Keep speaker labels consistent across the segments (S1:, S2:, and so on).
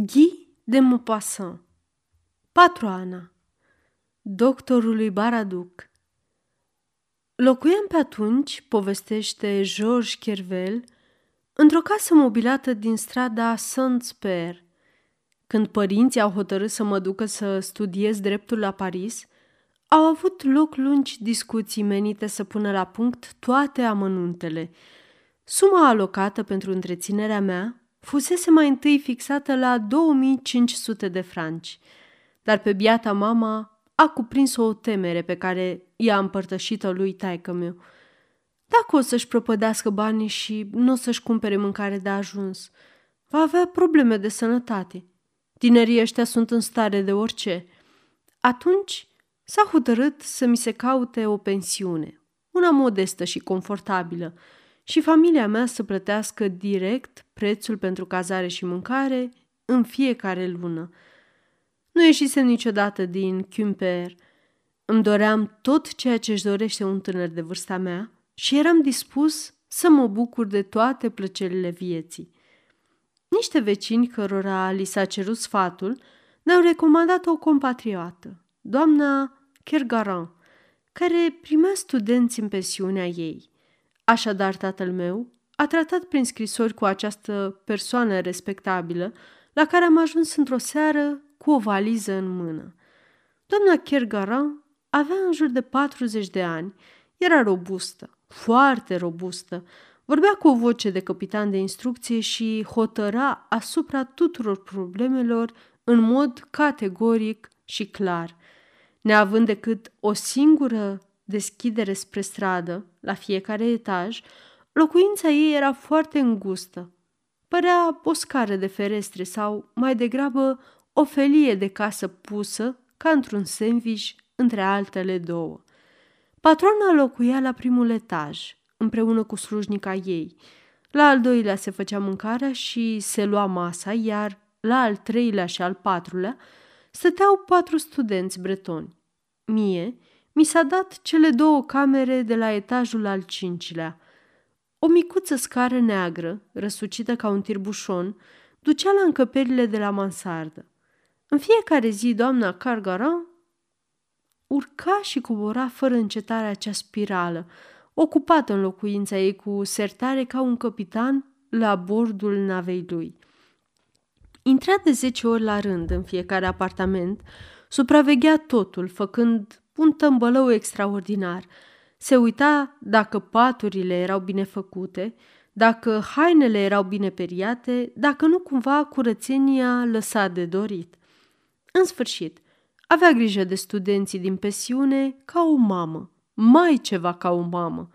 S1: Guy de Maupassant Patru Ana Doctorului Baraduc Locuiam pe atunci, povestește Georges Kervel, într-o casă mobilată din strada Saint-Père. Când părinții au hotărât să mă ducă să studiez dreptul la Paris, au avut loc lungi discuții menite să pună la punct toate amănuntele. Suma alocată pentru întreținerea mea fusese mai întâi fixată la 2500 de franci, dar pe biata mama a cuprins o temere pe care i-a împărtășit-o lui taică meu. Dacă o să-și propădească banii și nu o să-și cumpere mâncare de ajuns, va avea probleme de sănătate. Tinerii ăștia sunt în stare de orice. Atunci s-a hotărât să mi se caute o pensiune, una modestă și confortabilă, și familia mea să plătească direct prețul pentru cazare și mâncare în fiecare lună. Nu ieșisem niciodată din Cumper. Îmi doream tot ceea ce își dorește un tânăr de vârsta mea și eram dispus să mă bucur de toate plăcerile vieții. Niște vecini cărora li s-a cerut sfatul ne-au recomandat o compatriotă, doamna Kergaran, care primea studenți în pensiunea ei. Așadar, tatăl meu a tratat prin scrisori cu această persoană respectabilă, la care am ajuns într-o seară cu o valiză în mână. Doamna Kergaran avea în jur de 40 de ani, era robustă, foarte robustă, vorbea cu o voce de capitan de instrucție și hotăra asupra tuturor problemelor în mod categoric și clar. Neavând decât o singură deschidere spre stradă, la fiecare etaj, locuința ei era foarte îngustă. Părea o scară de ferestre sau, mai degrabă, o felie de casă pusă ca într-un sandwich între altele două. Patrona locuia la primul etaj, împreună cu slujnica ei. La al doilea se făcea mâncarea și se lua masa, iar la al treilea și al patrulea stăteau patru studenți bretoni. Mie mi s-a dat cele două camere de la etajul al cincilea. O micuță scară neagră, răsucită ca un tirbușon, ducea la încăperile de la mansardă. În fiecare zi, doamna Cargaran urca și cobora fără încetare acea spirală, ocupată în locuința ei cu sertare ca un capitan la bordul navei lui. Intra de zece ori la rând în fiecare apartament, supraveghea totul, făcând un tămbălău extraordinar. Se uita dacă paturile erau bine făcute, dacă hainele erau bine periate, dacă nu cumva curățenia lăsa de dorit. În sfârșit, avea grijă de studenții din pensiune ca o mamă, mai ceva ca o mamă.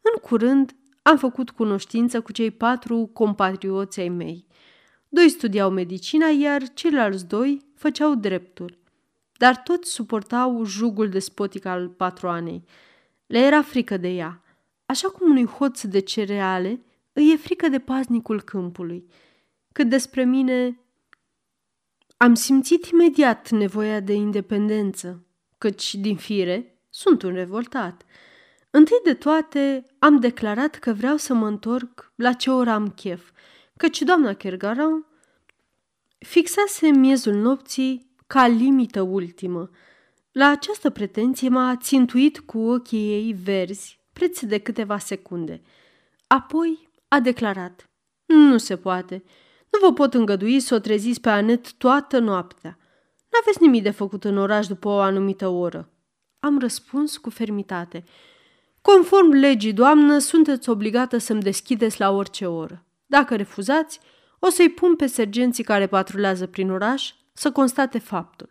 S1: În curând am făcut cunoștință cu cei patru compatrioți ai mei. Doi studiau medicina, iar ceilalți doi făceau dreptul dar toți suportau jugul despotic al patroanei. Le era frică de ea, așa cum unui hoț de cereale îi e frică de paznicul câmpului. Cât despre mine, am simțit imediat nevoia de independență, căci, din fire, sunt un revoltat. Întâi de toate, am declarat că vreau să mă întorc la ce ora am chef, căci doamna Kergaran fixase miezul nopții ca limită ultimă. La această pretenție m-a țintuit cu ochii ei verzi, preț de câteva secunde. Apoi a declarat, nu se poate, nu vă pot îngădui să o treziți pe Anet toată noaptea. N-aveți nimic de făcut în oraș după o anumită oră. Am răspuns cu fermitate. Conform legii, doamnă, sunteți obligată să-mi deschideți la orice oră. Dacă refuzați, o să-i pun pe sergenții care patrulează prin oraș să constate faptul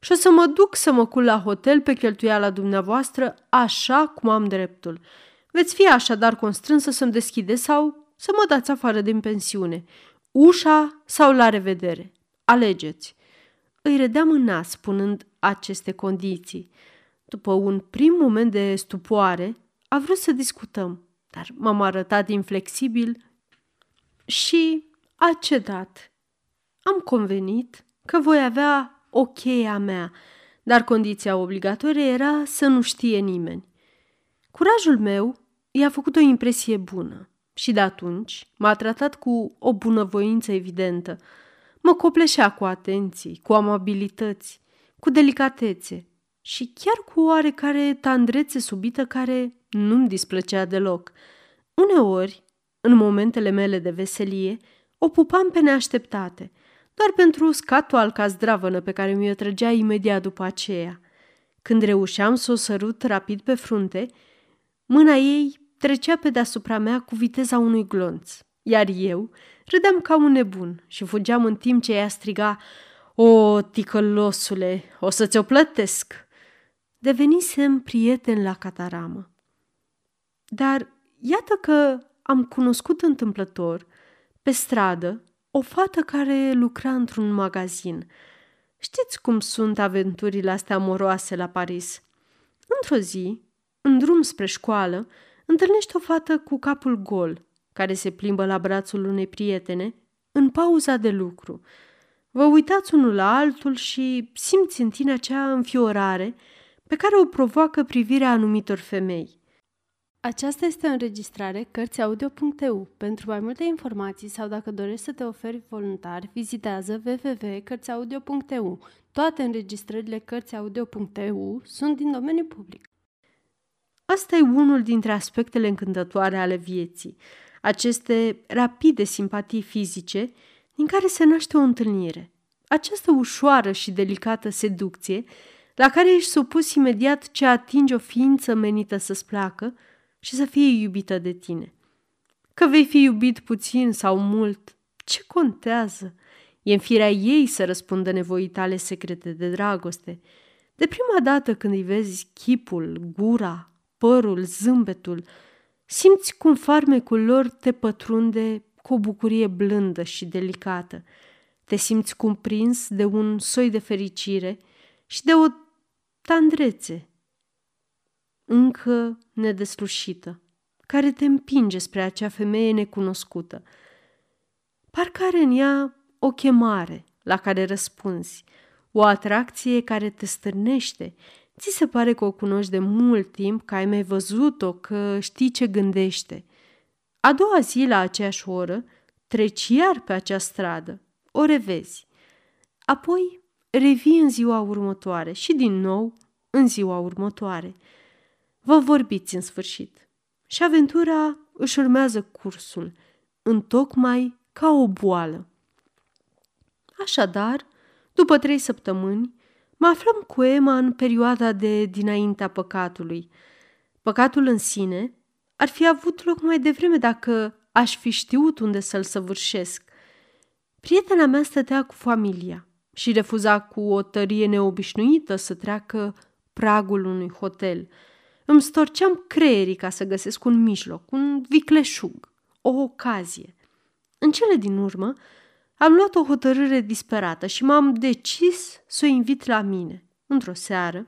S1: și o să mă duc să mă cul la hotel pe cheltuiala dumneavoastră așa cum am dreptul. Veți fi așadar constrânsă să-mi deschide sau să mă dați afară din pensiune. Ușa sau la revedere. Alegeți. Îi redeam în nas spunând aceste condiții. După un prim moment de stupoare, a vrut să discutăm, dar m-am arătat inflexibil și a cedat. Am convenit că voi avea o cheie a mea, dar condiția obligatorie era să nu știe nimeni. Curajul meu i-a făcut o impresie bună și de atunci m-a tratat cu o bunăvoință evidentă. mă copleșea cu atenții, cu amabilități, cu delicatețe și chiar cu oarecare tandrețe subită care nu-mi displăcea deloc. Uneori, în momentele mele de veselie, o pupam pe neașteptate, doar pentru scatoalca zdravănă pe care mi-o trăgea imediat după aceea. Când reușeam să o sărut rapid pe frunte, mâna ei trecea pe deasupra mea cu viteza unui glonț, iar eu râdeam ca un nebun și fugeam în timp ce ea striga O, ticălosule, o să ți-o plătesc!" Devenisem prieten la cataramă. Dar iată că am cunoscut întâmplător, pe stradă, o fată care lucra într-un magazin. Știți cum sunt aventurile astea amoroase la Paris? Într-o zi, în drum spre școală, întâlnește o fată cu capul gol, care se plimbă la brațul unei prietene, în pauza de lucru. Vă uitați unul la altul și simți în tine acea înfiorare pe care o provoacă privirea anumitor femei.
S2: Aceasta este o înregistrare Cărțiaudio.eu. Pentru mai multe informații sau dacă dorești să te oferi voluntar, vizitează www.cărțiaudio.eu. Toate înregistrările Cărțiaudio.eu sunt din domeniu public.
S1: Asta e unul dintre aspectele încântătoare ale vieții, aceste rapide simpatii fizice din care se naște o întâlnire. Această ușoară și delicată seducție la care ești supus imediat ce atinge o ființă menită să-ți placă și să fie iubită de tine. Că vei fi iubit puțin sau mult, ce contează? E în firea ei să răspundă nevoii tale secrete de dragoste. De prima dată când îi vezi chipul, gura, părul, zâmbetul, simți cum farmecul lor te pătrunde cu o bucurie blândă și delicată. Te simți cuprins de un soi de fericire și de o tandrețe încă nedeslușită, care te împinge spre acea femeie necunoscută. Parcă are în ea o chemare la care răspunzi, o atracție care te stârnește Ți se pare că o cunoști de mult timp, că ai mai văzut-o, că știi ce gândește. A doua zi, la aceeași oră, treci iar pe acea stradă, o revezi. Apoi revii în ziua următoare și din nou în ziua următoare. Vă vorbiți în sfârșit și aventura își urmează cursul, întocmai ca o boală. Așadar, după trei săptămâni, Mă aflăm cu Emma în perioada de dinaintea păcatului. Păcatul în sine ar fi avut loc mai devreme dacă aș fi știut unde să-l săvârșesc. Prietena mea stătea cu familia și refuza cu o tărie neobișnuită să treacă pragul unui hotel. Îmi storceam creierii ca să găsesc un mijloc, un vicleșug, o ocazie. În cele din urmă, am luat o hotărâre disperată și m-am decis să o invit la mine, într-o seară,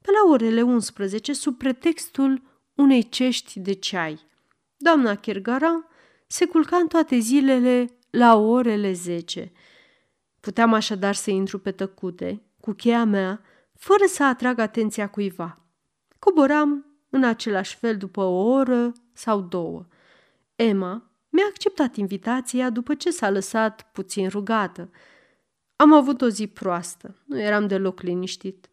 S1: pe la orele 11, sub pretextul unei cești de ceai. Doamna Kergara se culca în toate zilele la orele 10. Puteam așadar să intru pe tăcute, cu cheia mea, fără să atrag atenția cuiva. Coboram în același fel după o oră sau două. Emma, mi-a acceptat invitația după ce s-a lăsat puțin rugată. Am avut o zi proastă, nu eram deloc liniștit.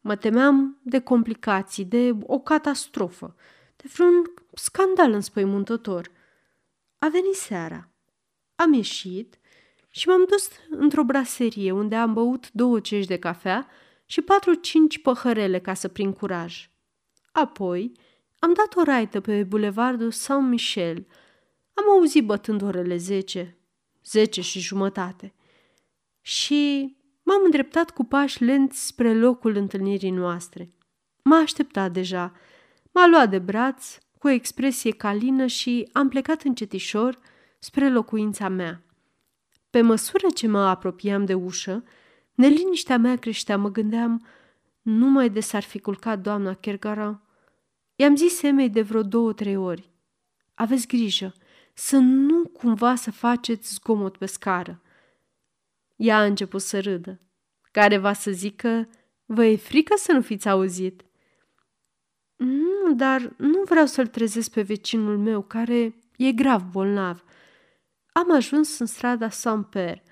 S1: Mă temeam de complicații, de o catastrofă, de vreun scandal înspăimântător. A venit seara. Am ieșit și m-am dus într-o braserie unde am băut două cești de cafea și patru-cinci păhărele ca să prind curaj. Apoi am dat o raită pe bulevardul Saint-Michel – am auzit bătând orele zece, zece și jumătate. Și m-am îndreptat cu pași lenți spre locul întâlnirii noastre. M-a așteptat deja. M-a luat de braț cu o expresie calină și am plecat încetișor spre locuința mea. Pe măsură ce mă apropiam de ușă, neliniștea mea creștea, mă gândeam, numai de s-ar fi culcat doamna Kergara. I-am zis Emei de vreo două-trei ori. Aveți grijă, să nu cumva să faceți zgomot pe scară. Ea a început să râdă. Care va să zică, vă e frică să nu fiți auzit? Nu, dar nu vreau să-l trezesc pe vecinul meu, care e grav bolnav. Am ajuns în strada Saint-Père.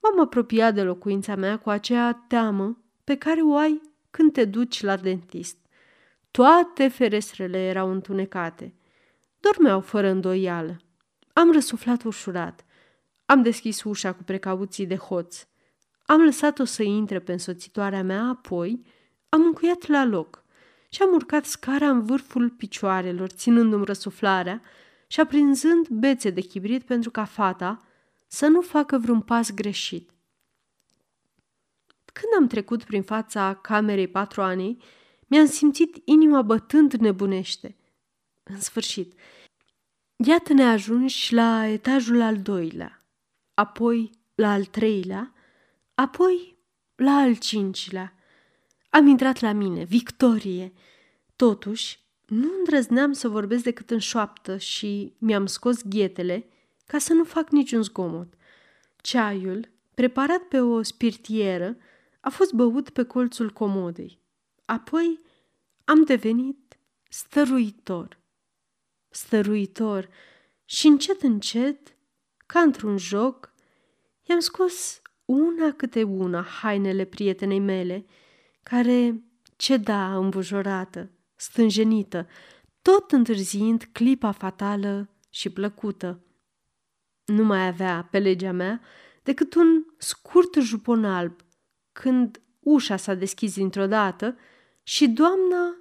S1: M-am apropiat de locuința mea cu aceea teamă pe care o ai când te duci la dentist. Toate ferestrele erau întunecate. Dormeau fără îndoială. Am răsuflat ușurat. Am deschis ușa cu precauții de hoț. Am lăsat-o să intre pe însoțitoarea mea, apoi am încuiat la loc și am urcat scara în vârful picioarelor, ținându-mi răsuflarea și aprinzând bețe de chibrit pentru ca fata să nu facă vreun pas greșit. Când am trecut prin fața camerei patroanei, mi-am simțit inima bătând nebunește. În sfârșit, iată ne ajungi la etajul al doilea, apoi la al treilea, apoi la al cincilea. Am intrat la mine, victorie. Totuși, nu îndrăzneam să vorbesc decât în șoaptă și mi-am scos ghetele ca să nu fac niciun zgomot. Ceaiul, preparat pe o spirtieră, a fost băut pe colțul comodei. Apoi am devenit stăruitor. Stăruitor și încet, încet, ca într-un joc, i-am scos una câte una hainele prietenei mele, care ceda îmbujorată, stânjenită, tot întârziind clipa fatală și plăcută. Nu mai avea pe legea mea decât un scurt jupon alb, când ușa s-a deschis dintr-o dată și doamna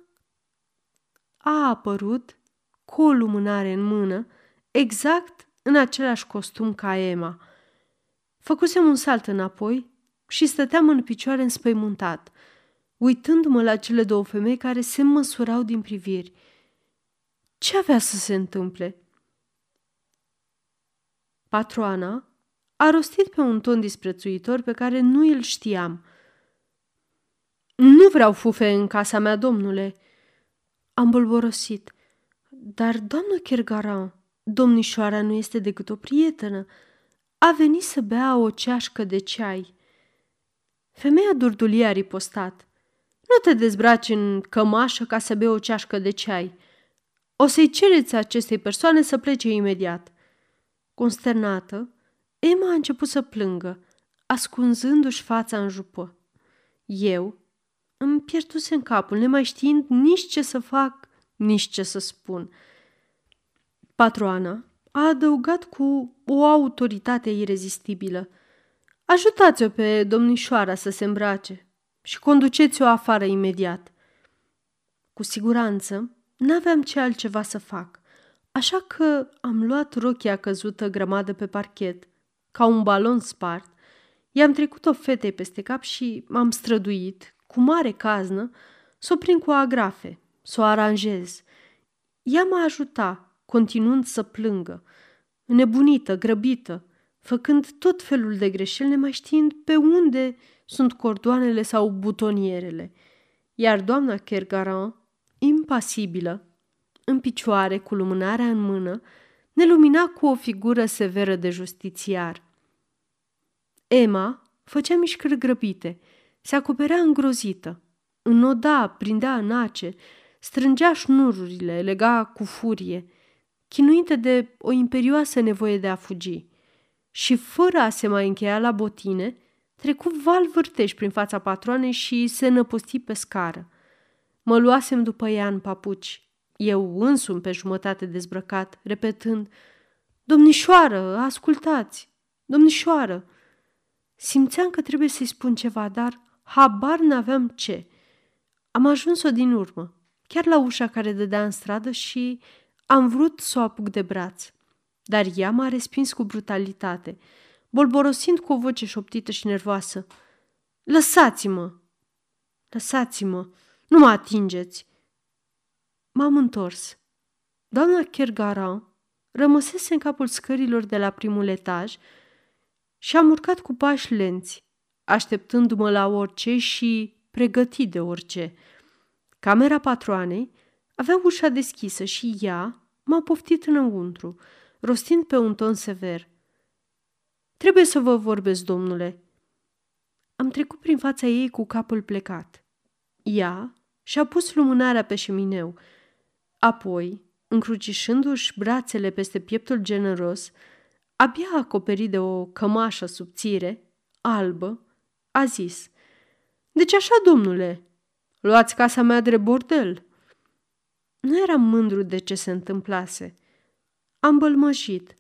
S1: a apărut cu o lumânare în mână, exact în același costum ca Emma. Făcusem un salt înapoi și stăteam în picioare înspăimântat, uitându-mă la cele două femei care se măsurau din priviri. Ce avea să se întâmple? Patroana a rostit pe un ton disprețuitor pe care nu îl știam. Nu vreau fufe în casa mea, domnule!" Am bolborosit. Dar, doamnă Chergaran, domnișoara nu este decât o prietenă. A venit să bea o ceașcă de ceai. Femeia durdulie a ripostat. Nu te dezbraci în cămașă ca să bei o ceașcă de ceai. O să-i cereți acestei persoane să plece imediat. Consternată, Emma a început să plângă, ascunzându-și fața în jupă. Eu îmi în capul, nemai știind nici ce să fac, nici ce să spun. Patroana a adăugat cu o autoritate irezistibilă. Ajutați-o pe domnișoara să se îmbrace și conduceți-o afară imediat. Cu siguranță, n-aveam ce altceva să fac, așa că am luat rochia căzută grămadă pe parchet, ca un balon spart, i-am trecut-o fetei peste cap și m-am străduit, cu mare caznă, să o prind cu agrafe, să o aranjez. Ea m-a ajutat, continuând să plângă, nebunită, grăbită, făcând tot felul de greșeli, nemai știind pe unde sunt cordoanele sau butonierele. Iar doamna Kergaran, impasibilă, în picioare, cu lumânarea în mână, ne lumina cu o figură severă de justițiar. Emma făcea mișcări grăbite, se acoperea îngrozită, înnoda, prindea ace, strângea șnururile, lega cu furie, chinuită de o imperioasă nevoie de a fugi. Și fără a se mai încheia la botine, trecu val vârteș prin fața patroanei și se năpusti pe scară. Mă luasem după ea în papuci, eu însumi pe jumătate dezbrăcat, repetând, Domnișoară, ascultați! Domnișoară! Simțeam că trebuie să-i spun ceva, dar habar n-aveam ce. Am ajuns-o din urmă, chiar la ușa care dădea în stradă și am vrut să o apuc de braț. Dar ea m-a respins cu brutalitate, bolborosind cu o voce șoptită și nervoasă. Lăsați-mă! Lăsați-mă! Nu mă atingeți! M-am întors. Doamna Kergaran rămăsese în capul scărilor de la primul etaj și am urcat cu pași lenți, așteptându-mă la orice și pregătit de orice. Camera patroanei avea ușa deschisă și ea m-a poftit înăuntru, rostind pe un ton sever. Trebuie să vă vorbesc, domnule. Am trecut prin fața ei cu capul plecat. Ea și-a pus lumânarea pe șemineu. Apoi, încrucișându-și brațele peste pieptul generos, abia acoperit de o cămașă subțire, albă, a zis Deci așa, domnule, luați casa mea de bordel. Nu eram mândru de ce se întâmplase. Am bălmășit.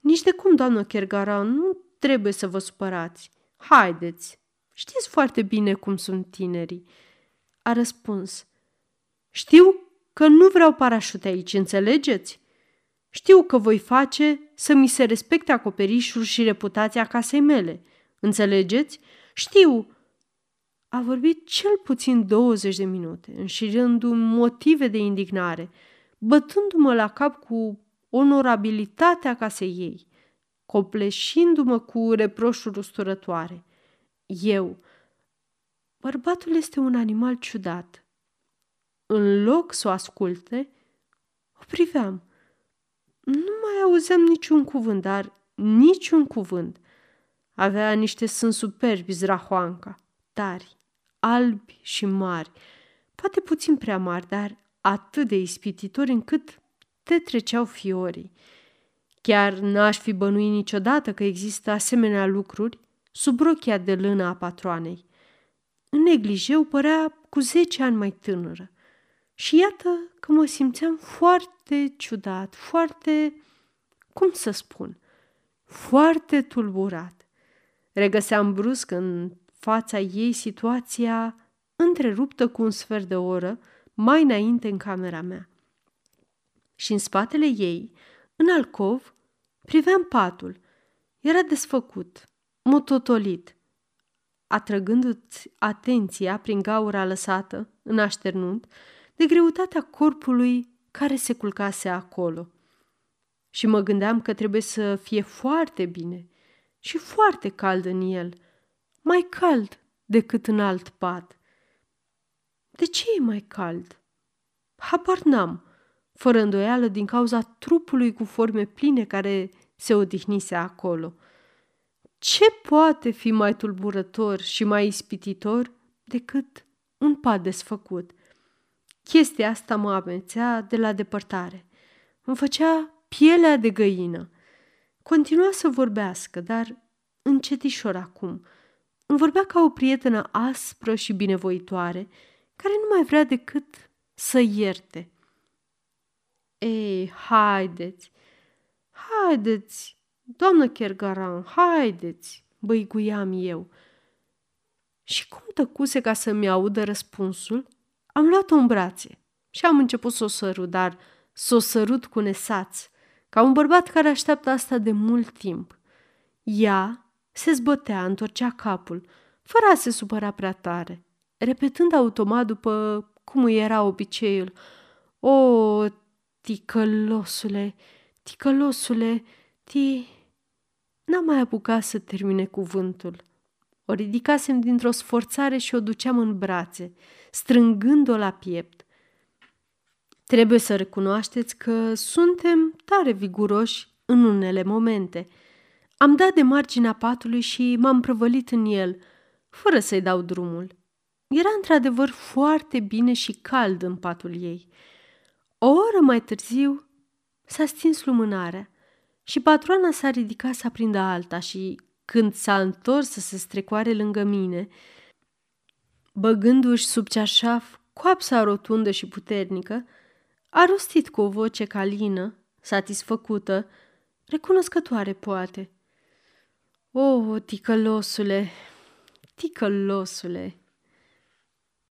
S1: Nici de cum, doamnă Chergaran, nu trebuie să vă supărați. Haideți, știți foarte bine cum sunt tinerii. A răspuns. Știu că nu vreau parașute aici, înțelegeți? Știu că voi face să mi se respecte acoperișul și reputația casei mele. Înțelegeți? Știu. A vorbit cel puțin 20 de minute, înșirându-mi motive de indignare, bătându-mă la cap cu onorabilitatea casei ei, copleșindu-mă cu reproșuri usturătoare. Eu. Bărbatul este un animal ciudat. În loc să o asculte, o priveam. Nu mai auzeam niciun cuvânt, dar niciun cuvânt. Avea niște sân superbi, zrahoanca, tari, albi și mari, poate puțin prea mari, dar atât de ispititori încât te treceau fiorii. Chiar n-aș fi bănuit niciodată că există asemenea lucruri sub rochia de lână a patroanei. În neglijeu părea cu zece ani mai tânără. Și iată că mă simțeam foarte ciudat, foarte, cum să spun, foarte tulburat. Regăseam brusc în fața ei situația întreruptă cu un sfert de oră mai înainte în camera mea. Și în spatele ei, în alcov, priveam patul. Era desfăcut, mototolit. Atrăgându-ți atenția prin gaura lăsată în așternut, de greutatea corpului care se culcase acolo. Și mă gândeam că trebuie să fie foarte bine și foarte cald în el, mai cald decât în alt pat. De ce e mai cald? Habar n-am, fără îndoială din cauza trupului cu forme pline care se odihnise acolo. Ce poate fi mai tulburător și mai ispititor decât un pat desfăcut? Chestia asta mă amețea de la depărtare. Îmi făcea pielea de găină. Continua să vorbească, dar încetișor acum. Îmi vorbea ca o prietenă aspră și binevoitoare, care nu mai vrea decât să ierte. Ei, haideți, haideți, doamnă Chergaran, haideți, băiguiam eu. Și cum tăcuse ca să-mi audă răspunsul, am luat-o în brațe și am început să o sărut, dar să o sărut cu nesaț, ca un bărbat care așteaptă asta de mult timp. Ea se zbătea, întorcea capul, fără a se supăra prea tare, repetând automat după cum îi era obiceiul. O, ticălosule, ticălosule, ti... N-am mai apucat să termine cuvântul. O ridicasem dintr-o sforțare și o duceam în brațe, strângând-o la piept. Trebuie să recunoașteți că suntem tare viguroși în unele momente. Am dat de marginea patului și m-am prăvălit în el, fără să-i dau drumul. Era într-adevăr foarte bine și cald în patul ei. O oră mai târziu s-a stins lumânarea și patroana s-a ridicat să aprindă alta și când s-a întors să se strecoare lângă mine, băgându-și sub ceașaf coapsa rotundă și puternică, a rostit cu o voce calină, satisfăcută, recunoscătoare poate. O, ticălosule, ticălosule,